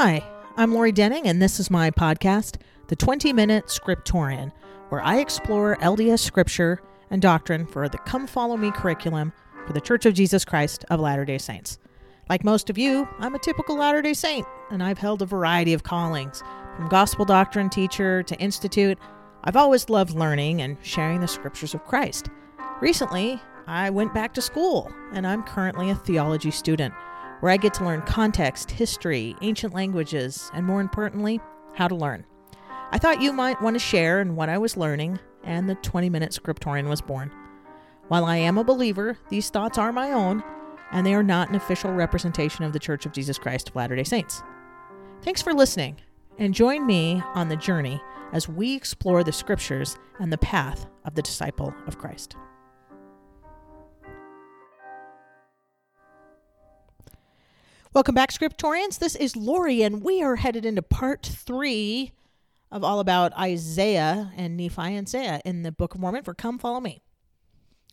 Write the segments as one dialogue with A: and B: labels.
A: Hi, I'm Lori Denning, and this is my podcast, The 20 Minute Scriptorian, where I explore LDS scripture and doctrine for the Come Follow Me curriculum for the Church of Jesus Christ of Latter day Saints. Like most of you, I'm a typical Latter day Saint, and I've held a variety of callings, from gospel doctrine teacher to institute. I've always loved learning and sharing the scriptures of Christ. Recently, I went back to school, and I'm currently a theology student where I get to learn context, history, ancient languages, and more importantly, how to learn. I thought you might want to share in what I was learning, and the 20 Minute Scriptorian was born. While I am a believer, these thoughts are my own, and they are not an official representation of the Church of Jesus Christ of Latter day Saints. Thanks for listening, and join me on the journey as we explore the scriptures and the path of the disciple of Christ. Welcome back, Scriptorians. This is Lori, and we are headed into part three of all about Isaiah and Nephi and Isaiah in the Book of Mormon for Come Follow Me.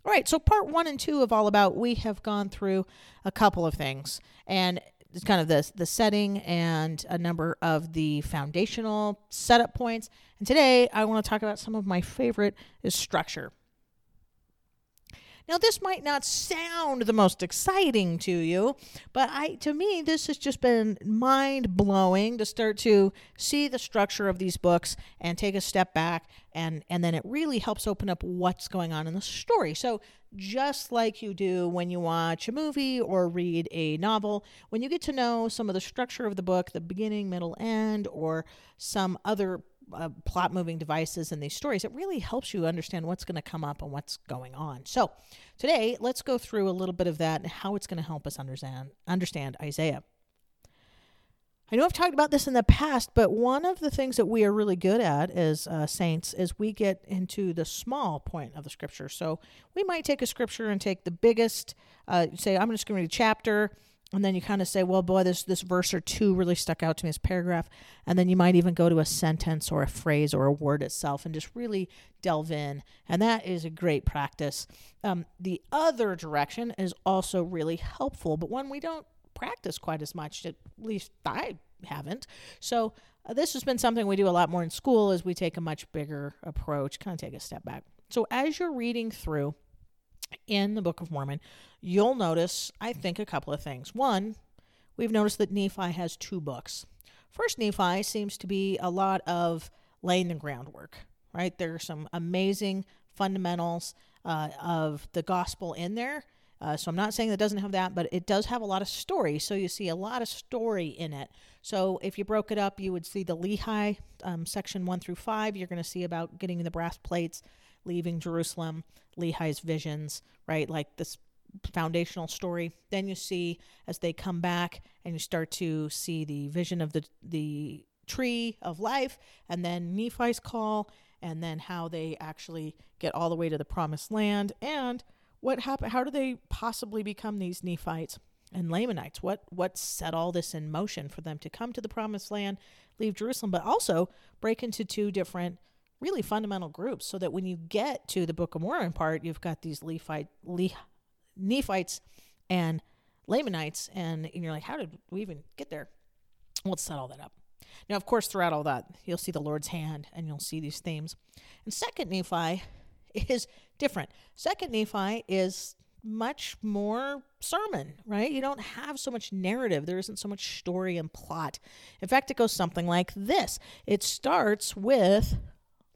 A: All right, so part one and two of all about, we have gone through a couple of things, and it's kind of the the setting and a number of the foundational setup points. And today, I want to talk about some of my favorite is structure. Now, this might not sound the most exciting to you, but I, to me, this has just been mind blowing to start to see the structure of these books and take a step back, and and then it really helps open up what's going on in the story. So, just like you do when you watch a movie or read a novel, when you get to know some of the structure of the book, the beginning, middle, end, or some other uh, plot moving devices in these stories, it really helps you understand what's going to come up and what's going on. So, today, let's go through a little bit of that and how it's going to help us understand understand Isaiah. I know I've talked about this in the past, but one of the things that we are really good at as uh, saints is we get into the small point of the scripture. So we might take a scripture and take the biggest, uh, say, I'm just going to read a chapter, and then you kind of say, well, boy, this this verse or two really stuck out to me, this paragraph, and then you might even go to a sentence or a phrase or a word itself and just really delve in, and that is a great practice. Um, the other direction is also really helpful, but one we don't practice quite as much. At least I haven't. So uh, this has been something we do a lot more in school. as we take a much bigger approach, kind of take a step back. So as you're reading through in the Book of Mormon, you'll notice, I think, a couple of things. One, we've noticed that Nephi has two books. First Nephi seems to be a lot of laying the groundwork, right? There are some amazing fundamentals uh, of the gospel in there. Uh, so I'm not saying that doesn't have that, but it does have a lot of story. So you see a lot of story in it. So if you broke it up, you would see the Lehi um, section one through five. You're going to see about getting the brass plates, leaving Jerusalem, Lehi's visions, right? Like this foundational story. Then you see as they come back and you start to see the vision of the the tree of life and then Nephi's call and then how they actually get all the way to the promised land and what happened how do they possibly become these Nephites and Lamanites what what set all this in motion for them to come to the promised land leave Jerusalem but also break into two different really fundamental groups so that when you get to the Book of Mormon part, you've got these Lephite, Le, Nephites and Lamanites, and, and you're like, how did we even get there? Let's set all that up. Now, of course, throughout all that, you'll see the Lord's hand and you'll see these themes. And Second Nephi is different. Second Nephi is much more sermon, right? You don't have so much narrative. There isn't so much story and plot. In fact, it goes something like this it starts with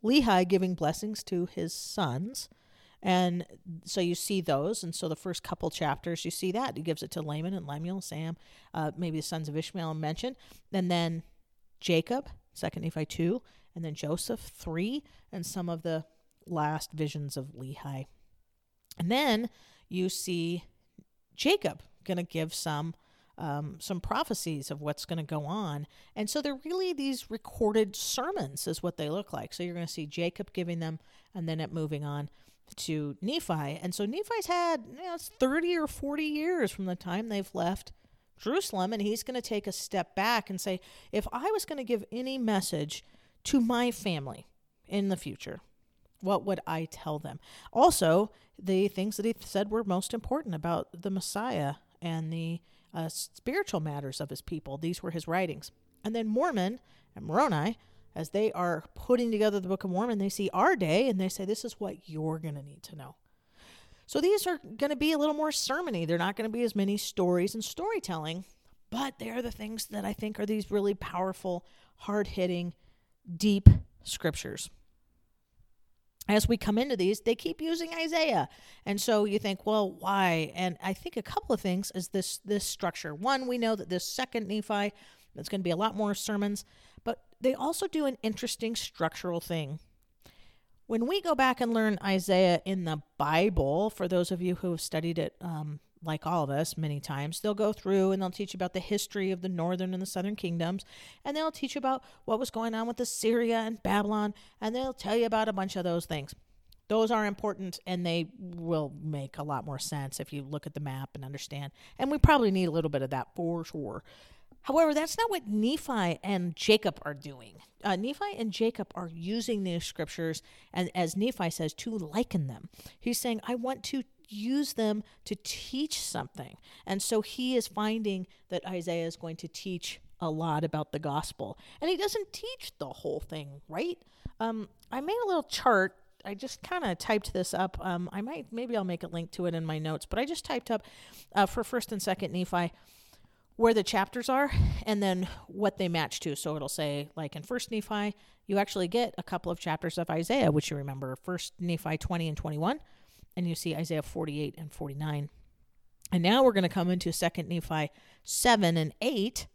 A: Lehi giving blessings to his sons. And so you see those. And so the first couple chapters, you see that. He gives it to Laman and Lemuel, Sam, uh, maybe the sons of Ishmael mentioned. And then Jacob, second Nephi 2, and then Joseph 3, and some of the last visions of Lehi. And then you see Jacob going to give some um, some prophecies of what's going to go on. And so they're really these recorded sermons, is what they look like. So you're going to see Jacob giving them, and then it moving on to Nephi. And so Nephi's had, you know, it's 30 or 40 years from the time they've left Jerusalem, and he's going to take a step back and say, if I was going to give any message to my family in the future, what would I tell them? Also, the things that he said were most important about the Messiah and the uh, spiritual matters of his people. These were his writings. And then Mormon and Moroni, as they are putting together the Book of Mormon, they see our day and they say, This is what you're going to need to know. So these are going to be a little more sermony. They're not going to be as many stories and storytelling, but they are the things that I think are these really powerful, hard hitting, deep scriptures. As we come into these, they keep using Isaiah. And so you think, well, why? And I think a couple of things is this this structure. One, we know that this second Nephi, that's going to be a lot more sermons, but they also do an interesting structural thing when we go back and learn Isaiah in the Bible, for those of you who have studied it, um, like all of us, many times, they'll go through and they'll teach you about the history of the northern and the southern kingdoms, and they'll teach you about what was going on with Assyria and Babylon, and they'll tell you about a bunch of those things. Those are important and they will make a lot more sense if you look at the map and understand. And we probably need a little bit of that for sure. However, that's not what Nephi and Jacob are doing. Uh, Nephi and Jacob are using these scriptures, and as Nephi says, to liken them. He's saying, I want to use them to teach something. And so he is finding that Isaiah is going to teach a lot about the gospel. And he doesn't teach the whole thing, right? Um, I made a little chart. I just kind of typed this up. Um, I might, maybe I'll make a link to it in my notes, but I just typed up uh, for 1st and 2nd Nephi where the chapters are and then what they match to. So it'll say, like in First Nephi, you actually get a couple of chapters of Isaiah, which you remember First Nephi 20 and 21, and you see Isaiah 48 and 49. And now we're going to come into Second Nephi 7 and 8,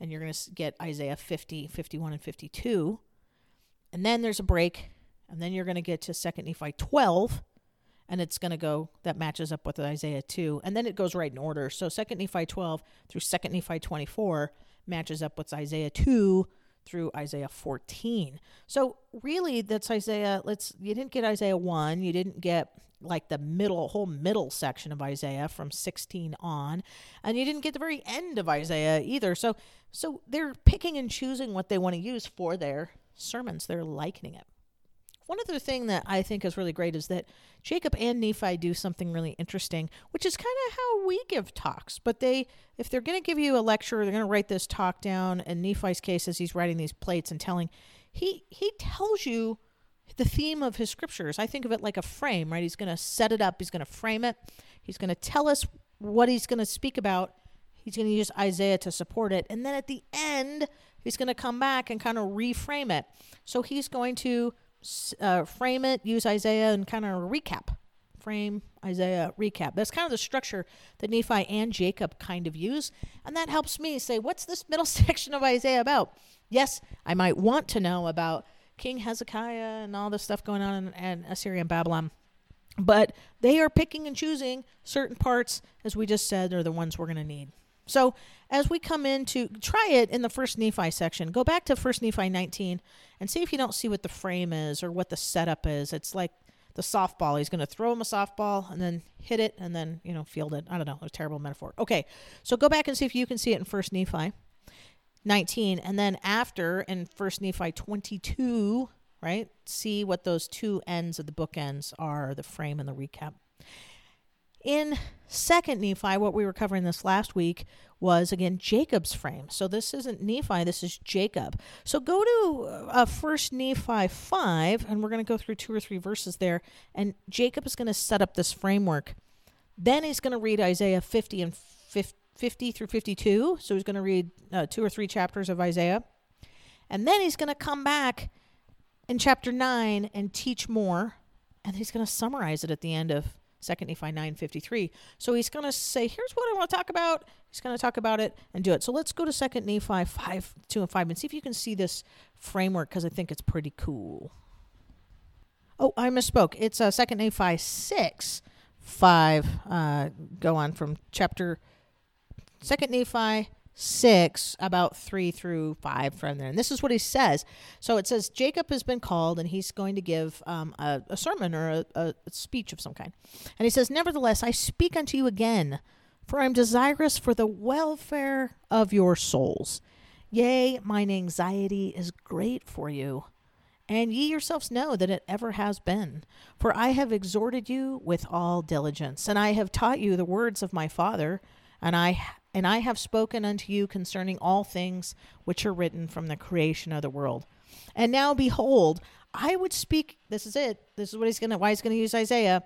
A: and you're going to get Isaiah 50, 51, and 52. And then there's a break, and then you're going to get to Second Nephi 12, and it's going to go that matches up with Isaiah 2 and then it goes right in order so 2nd Nephi 12 through 2nd Nephi 24 matches up with Isaiah 2 through Isaiah 14 so really that's Isaiah let's you didn't get Isaiah 1 you didn't get like the middle whole middle section of Isaiah from 16 on and you didn't get the very end of Isaiah either. So so they're picking and choosing what they want to use for their sermons. They're likening it one other thing that I think is really great is that Jacob and Nephi do something really interesting, which is kind of how we give talks. But they, if they're going to give you a lecture, they're going to write this talk down. In Nephi's case, as he's writing these plates and telling, he he tells you the theme of his scriptures. I think of it like a frame, right? He's going to set it up. He's going to frame it. He's going to tell us what he's going to speak about. He's going to use Isaiah to support it, and then at the end, he's going to come back and kind of reframe it. So he's going to uh, frame it, use Isaiah, and kind of recap. Frame, Isaiah, recap. That's kind of the structure that Nephi and Jacob kind of use. And that helps me say, what's this middle section of Isaiah about? Yes, I might want to know about King Hezekiah and all the stuff going on in, in Assyria and Babylon. But they are picking and choosing certain parts, as we just said, are the ones we're going to need. So as we come into try it in the first Nephi section, go back to first Nephi 19 and see if you don't see what the frame is or what the setup is. It's like the softball. He's going to throw him a softball and then hit it and then, you know, field it. I don't know. A terrible metaphor. Okay. So go back and see if you can see it in first Nephi 19 and then after in first Nephi 22, right? See what those two ends of the bookends are, the frame and the recap. In second Nephi, what we were covering this last week was again Jacob's frame. So this isn't Nephi, this is Jacob. So go to uh, first Nephi 5 and we're going to go through two or three verses there and Jacob is going to set up this framework. Then he's going to read Isaiah 50 and 50 through 52. So he's going to read uh, two or three chapters of Isaiah. And then he's going to come back in chapter 9 and teach more and he's going to summarize it at the end of Second Nephi 9:53. So he's going to say, "Here's what I want to talk about." He's going to talk about it and do it. So let's go to Second Nephi 5, 2 and 5 and see if you can see this framework because I think it's pretty cool. Oh, I misspoke. It's uh, Second Nephi 6, 5. Uh, go on from chapter Second Nephi 6, about 3 through 5 from there. And this is what he says. So it says, Jacob has been called, and he's going to give um, a, a, sermon or a, a speech of some kind. And he says, Nevertheless, I speak unto you again, for I am desirous for the welfare of your souls. Yea, mine anxiety is great for you. And ye yourselves know that it ever has been. For I have exhorted you with all diligence, and I have taught you the words of my Father, and I and I have spoken unto you concerning all things which are written from the creation of the world. And now behold, I would speak. This is it. This is what he's gonna. Why he's gonna use Isaiah.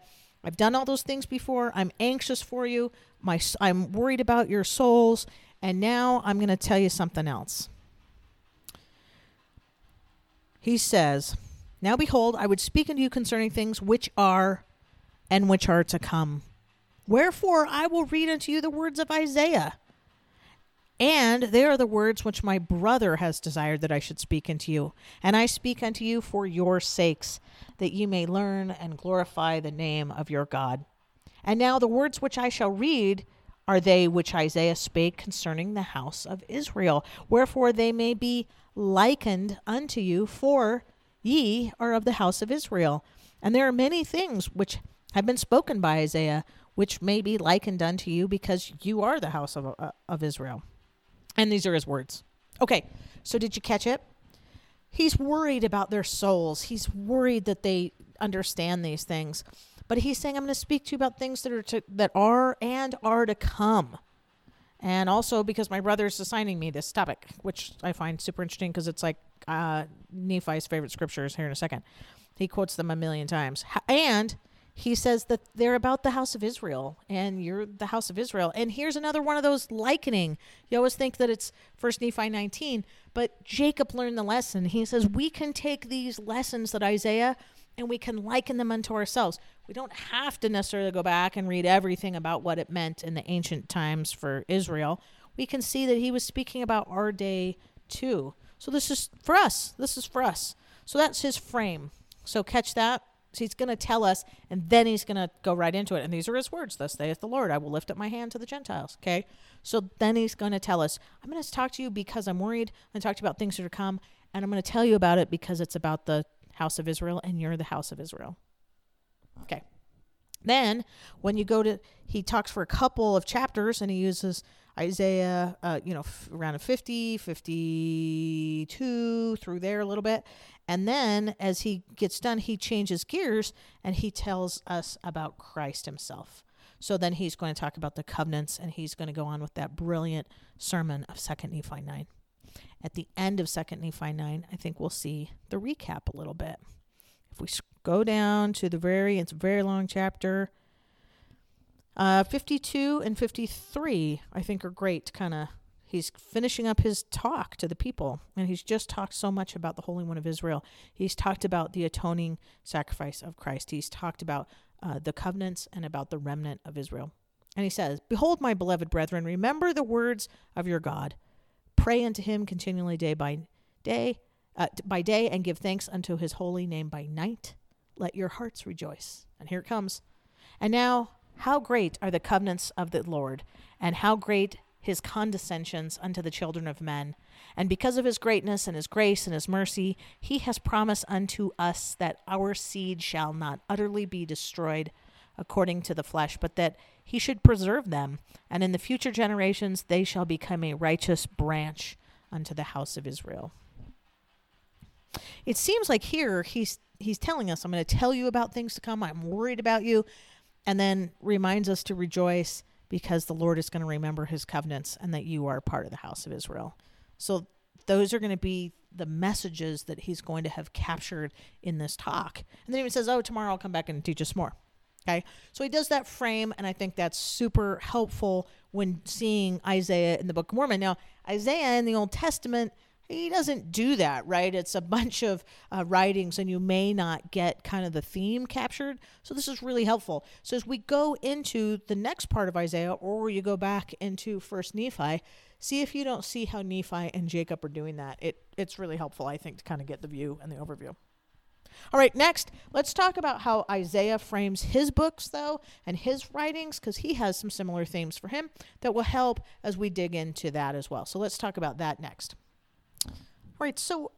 A: I've done all those things before. I'm anxious for you. My, I'm worried about your souls. And now I'm going to tell you something else. He says, Now behold, I would speak unto you concerning things which are and which are to come. Wherefore I will read unto you the words of Isaiah. And they are the words which my brother has desired that I should speak unto you. And I speak unto you for your sakes, that ye may learn and glorify the name of your God. And now the words which I shall read are they which Isaiah spake concerning the house of Israel. Wherefore they may be likened unto you, for ye are of the house of Israel. And there are many things which have been spoken by Isaiah, which may be likened unto you, because you are the house of, uh, of Israel. And these are his words. Okay, so did you catch it? He's worried about their souls. He's worried that they understand these things. But he's saying, I'm going to speak to you about things that are to, that are and are to come. And also because my brother is assigning me this topic, which I find super interesting because it's like uh, Nephi's favorite scriptures here in a second. He quotes them a million times. And he says that they're about the house of Israel and you're the house of Israel. And here's another one of those likening. You always think that it's First Nephi 19, but Jacob learned the lesson. He says we can take these lessons that Isaiah and we can liken them unto ourselves. We don't have to necessarily go back and read everything about what it meant in the ancient times for Israel. We can see that he was speaking about our day too. So this is for us. This is for us. So that's his frame. So catch that. So he's going to tell us, and then he's going to go right into it. And these are his words Thus saith the Lord, I will lift up my hand to the Gentiles. Okay? So then he's going to tell us, I'm going to talk to you because I'm worried. I'm going to talk to you about things that are to come, and I'm going to tell you about it because it's about the house of Israel, and you're the house of Israel. Okay. Then, when you go to, he talks for a couple of chapters and he uses Isaiah, uh, you know, f- around 50, 52, through there a little bit. And then as he gets done, he changes gears and he tells us about Christ himself. So then he's going to talk about the covenants and he's going to go on with that brilliant sermon of 2nd Nephi 9. At the end of 2nd Nephi 9, I think we'll see the recap a little bit. If we go down to the very, it's a very long chapter. Uh, 52 and 53, I think, are great. Kind of, he's finishing up his talk to the people, and he's just talked so much about the Holy One of Israel. He's talked about the atoning sacrifice of Christ. He's talked about uh, the covenants and about the remnant of Israel. And he says, Behold, my beloved brethren, remember the words of your God. Pray unto him continually day by day, uh, by day, and give thanks unto his holy name by night. Let your hearts rejoice. And here it comes. And now how great are the covenants of the Lord, and how great his condescensions unto the children of men. And because of his greatness and his grace and his mercy, he has promised unto us that our seed shall not utterly be destroyed according to the flesh, but that he should preserve them, and in the future generations they shall become a righteous branch unto the house of Israel. It seems like here he's he's telling us, I'm going to tell you about things to come. I'm worried about you and then reminds us to rejoice because the Lord is going to remember his covenants and that you are part of the house of Israel. So those are going to be the messages that he's going to have captured in this talk. And then he says, Oh, tomorrow I'll come back and teach us more. Okay. So he does that frame, and I think that's super helpful when seeing Isaiah in the Book of Mormon. Now, Isaiah in the Old Testament he doesn't do that, right? It's a bunch of uh, writings, and you may not get kind of the theme captured. So, this is really helpful. So, as we go into the next part of Isaiah, or you go back into First Nephi, see if you don't see how Nephi and Jacob are doing that. It, it's really helpful, I think, to kind of get the view and the overview. All right, next, let's talk about how Isaiah frames his books, though, and his writings, because he has some similar themes for him that will help as we dig into that as well. So, let's talk about that next. Right. So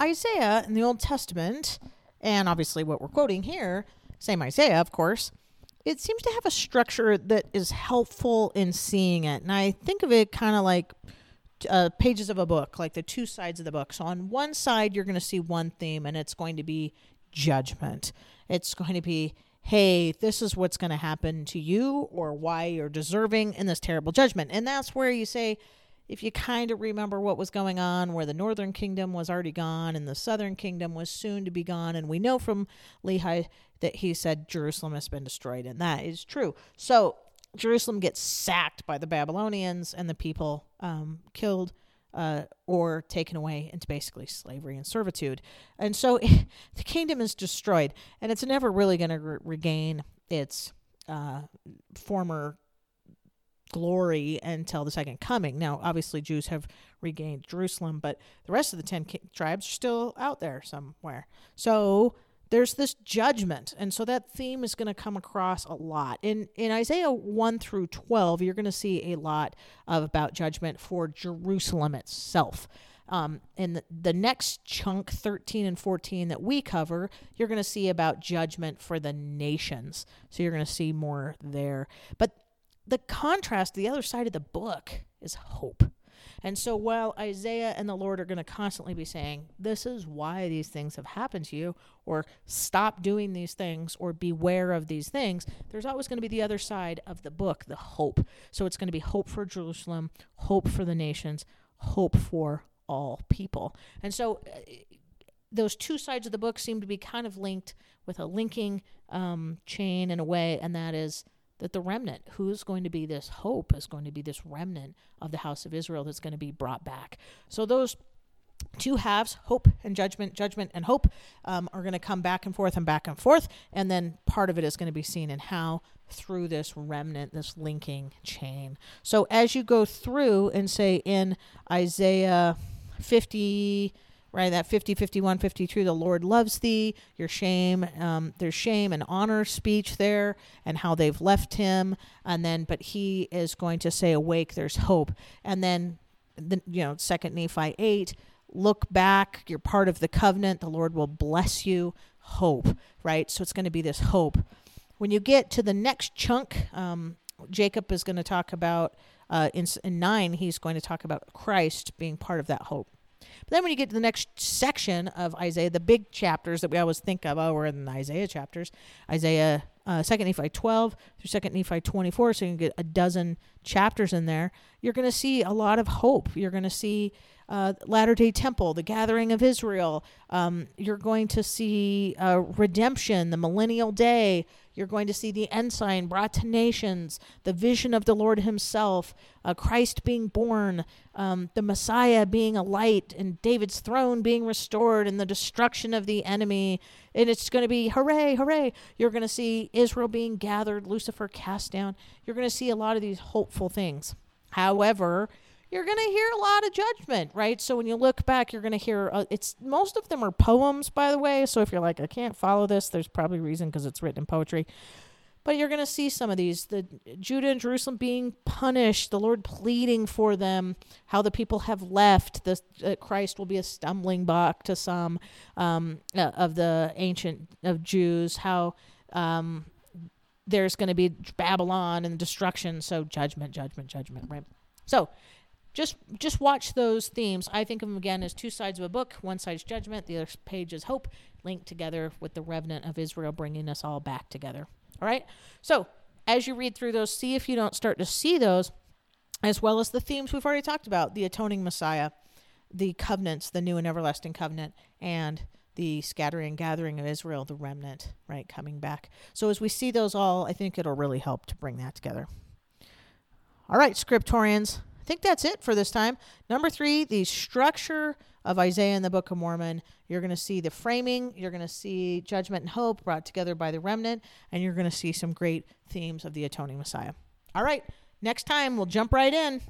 A: Isaiah in the Old Testament, and obviously what we're quoting here, same Isaiah, of course, it seems to have a structure that is helpful in seeing it. And I think of it kind of like uh, pages of a book, like the two sides of the book. So on one side, you're going to see one theme, and it's going to be judgment. It's going to be hey, this is what's going to happen to you or why you're deserving in this terrible judgment. And that's where you say, if you kind of remember what was going on, where the northern kingdom was already gone and the southern kingdom was soon to be gone, and we know from Lehi that he said Jerusalem has been destroyed, and that is true. So Jerusalem gets sacked by the Babylonians, and the people um, killed uh, or taken away into basically slavery and servitude. And so the kingdom is destroyed, and it's never really going to re- regain its uh, former glory until the second coming. Now, obviously, Jews have regained Jerusalem, but the rest of the 10 tribes are still out there somewhere. So there's this judgment and so that theme is going to come across a lot in in isaiah 1 through 12 you're going to see a lot of about judgment for jerusalem itself um, in the, the next chunk 13 and 14 that we cover you're going to see about judgment for the nations so you're going to see more there but the contrast the other side of the book is hope and so while Isaiah and the Lord are going to constantly be saying, This is why these things have happened to you, or stop doing these things, or beware of these things, there's always going to be the other side of the book, the hope. So it's going to be hope for Jerusalem, hope for the nations, hope for all people. And so uh, those two sides of the book seem to be kind of linked with a linking um, chain in a way, and that is that the remnant, who's going to be this hope, is going to be this remnant of the house of Israel that's going to be brought back. So those two halves, hope and judgment, judgment and hope, um, are going to come back and forth and back and forth. And then part of it is going to be seen in how through this remnant, this linking chain. So as you go through and say in Isaiah 50, right? That 50 51 52 the lord loves thee your shame um, there's shame and honor speech there and how they've left him. And then but he is going to say awake there's hope. And then the, you know second nephi 8 look back you're part of the covenant the lord will bless you hope right? So it's going to be this hope. When you get to the next chunk um, jacob is going to talk about uh, in, in 9 he's going to talk about christ being part of that hope then when you get to the next section of Isaiah, the big chapters that we always think of, oh, we're in the Isaiah chapters, Isaiah uh, 2nd Nephi 12 through 2nd Nephi 24, so you can get a dozen chapters in there, you're going to see a lot of hope. You're going to see uh, Latter day Temple, the gathering of Israel. Um, you're going to see uh, redemption, the millennial day. You're going to see the ensign brought to nations, the vision of the Lord Himself, uh, Christ being born, um, the Messiah being a light, and David's throne being restored, and the destruction of the enemy. And it's going to be hooray, hooray. You're going to see Israel being gathered, Lucifer cast down. You're going to see a lot of these hopeful things. However, you're going to hear a lot of judgment, right? So when you look back, you're going to hear uh, it's most of them are poems, by the way. So if you're like, I can't follow this, there's probably reason because it's written in poetry. But you're going to see some of these the Judah and Jerusalem being punished, the Lord pleading for them, how the people have left, the uh, Christ will be a stumbling block to some um, uh, of the ancient of Jews, how um, there's going to be Babylon and destruction, so judgment, judgment, judgment, right? So just just watch those themes. I think of them again as two sides of a book. One side's judgment, the other page is hope, linked together with the remnant of Israel bringing us all back together. All right. So as you read through those, see if you don't start to see those, as well as the themes we've already talked about: the atoning Messiah, the covenants, the new and everlasting covenant, and the scattering and gathering of Israel, the remnant, right, coming back. So as we see those all, I think it'll really help to bring that together. All right, scriptorians. I think that's it for this time. Number three, the structure of Isaiah in the Book of Mormon. You're going to see the framing, you're going to see judgment and hope brought together by the remnant, and you're going to see some great themes of the atoning Messiah. All right, next time we'll jump right in.